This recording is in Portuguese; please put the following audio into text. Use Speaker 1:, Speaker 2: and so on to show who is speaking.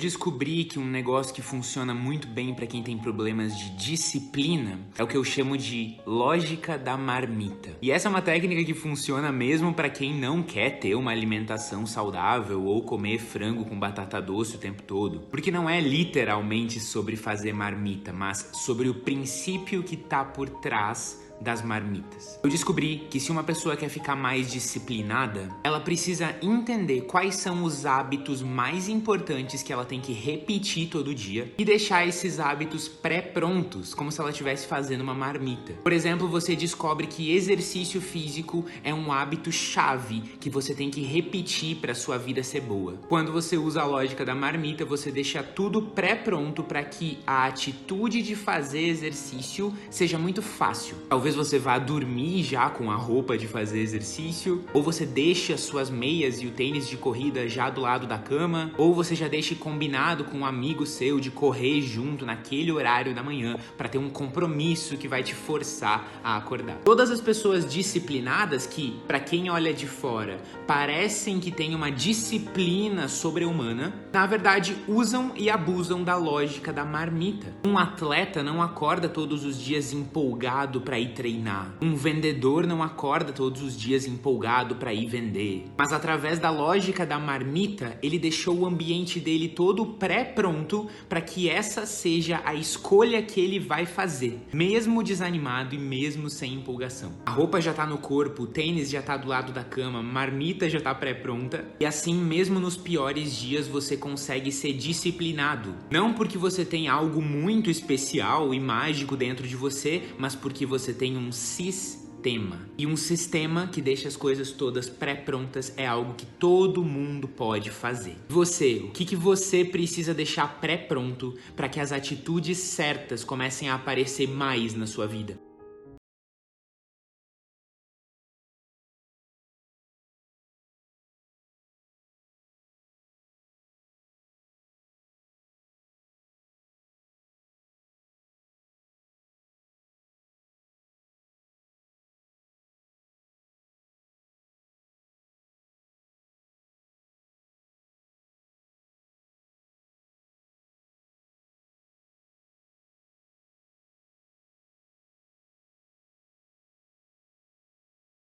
Speaker 1: Eu descobri que um negócio que funciona muito bem para quem tem problemas de disciplina é o que eu chamo de lógica da marmita. E essa é uma técnica que funciona mesmo para quem não quer ter uma alimentação saudável ou comer frango com batata doce o tempo todo. Porque não é literalmente sobre fazer marmita, mas sobre o princípio que tá por trás das marmitas. Eu descobri que se uma pessoa quer ficar mais disciplinada, ela precisa entender quais são os hábitos mais importantes que ela tem que repetir todo dia e deixar esses hábitos pré-prontos, como se ela estivesse fazendo uma marmita. Por exemplo, você descobre que exercício físico é um hábito chave que você tem que repetir para sua vida ser boa. Quando você usa a lógica da marmita, você deixa tudo pré-pronto para que a atitude de fazer exercício seja muito fácil. Talvez Talvez você vá dormir já com a roupa de fazer exercício, ou você deixe as suas meias e o tênis de corrida já do lado da cama, ou você já deixe combinado com um amigo seu de correr junto naquele horário da manhã para ter um compromisso que vai te forçar a acordar. Todas as pessoas disciplinadas que, para quem olha de fora, parecem que têm uma disciplina sobre-humana, na verdade usam e abusam da lógica da marmita. Um atleta não acorda todos os dias empolgado para ir treinar. Um vendedor não acorda todos os dias empolgado para ir vender. Mas através da lógica da marmita, ele deixou o ambiente dele todo pré-pronto para que essa seja a escolha que ele vai fazer, mesmo desanimado e mesmo sem empolgação. A roupa já tá no corpo, o tênis já tá do lado da cama, marmita já tá pré-pronta, e assim mesmo nos piores dias você consegue ser disciplinado. Não porque você tem algo muito especial e mágico dentro de você, mas porque você tem tem um sistema. E um sistema que deixa as coisas todas pré-prontas é algo que todo mundo pode fazer. Você, o que, que você precisa deixar pré-pronto para que as atitudes certas comecem a aparecer mais na sua vida?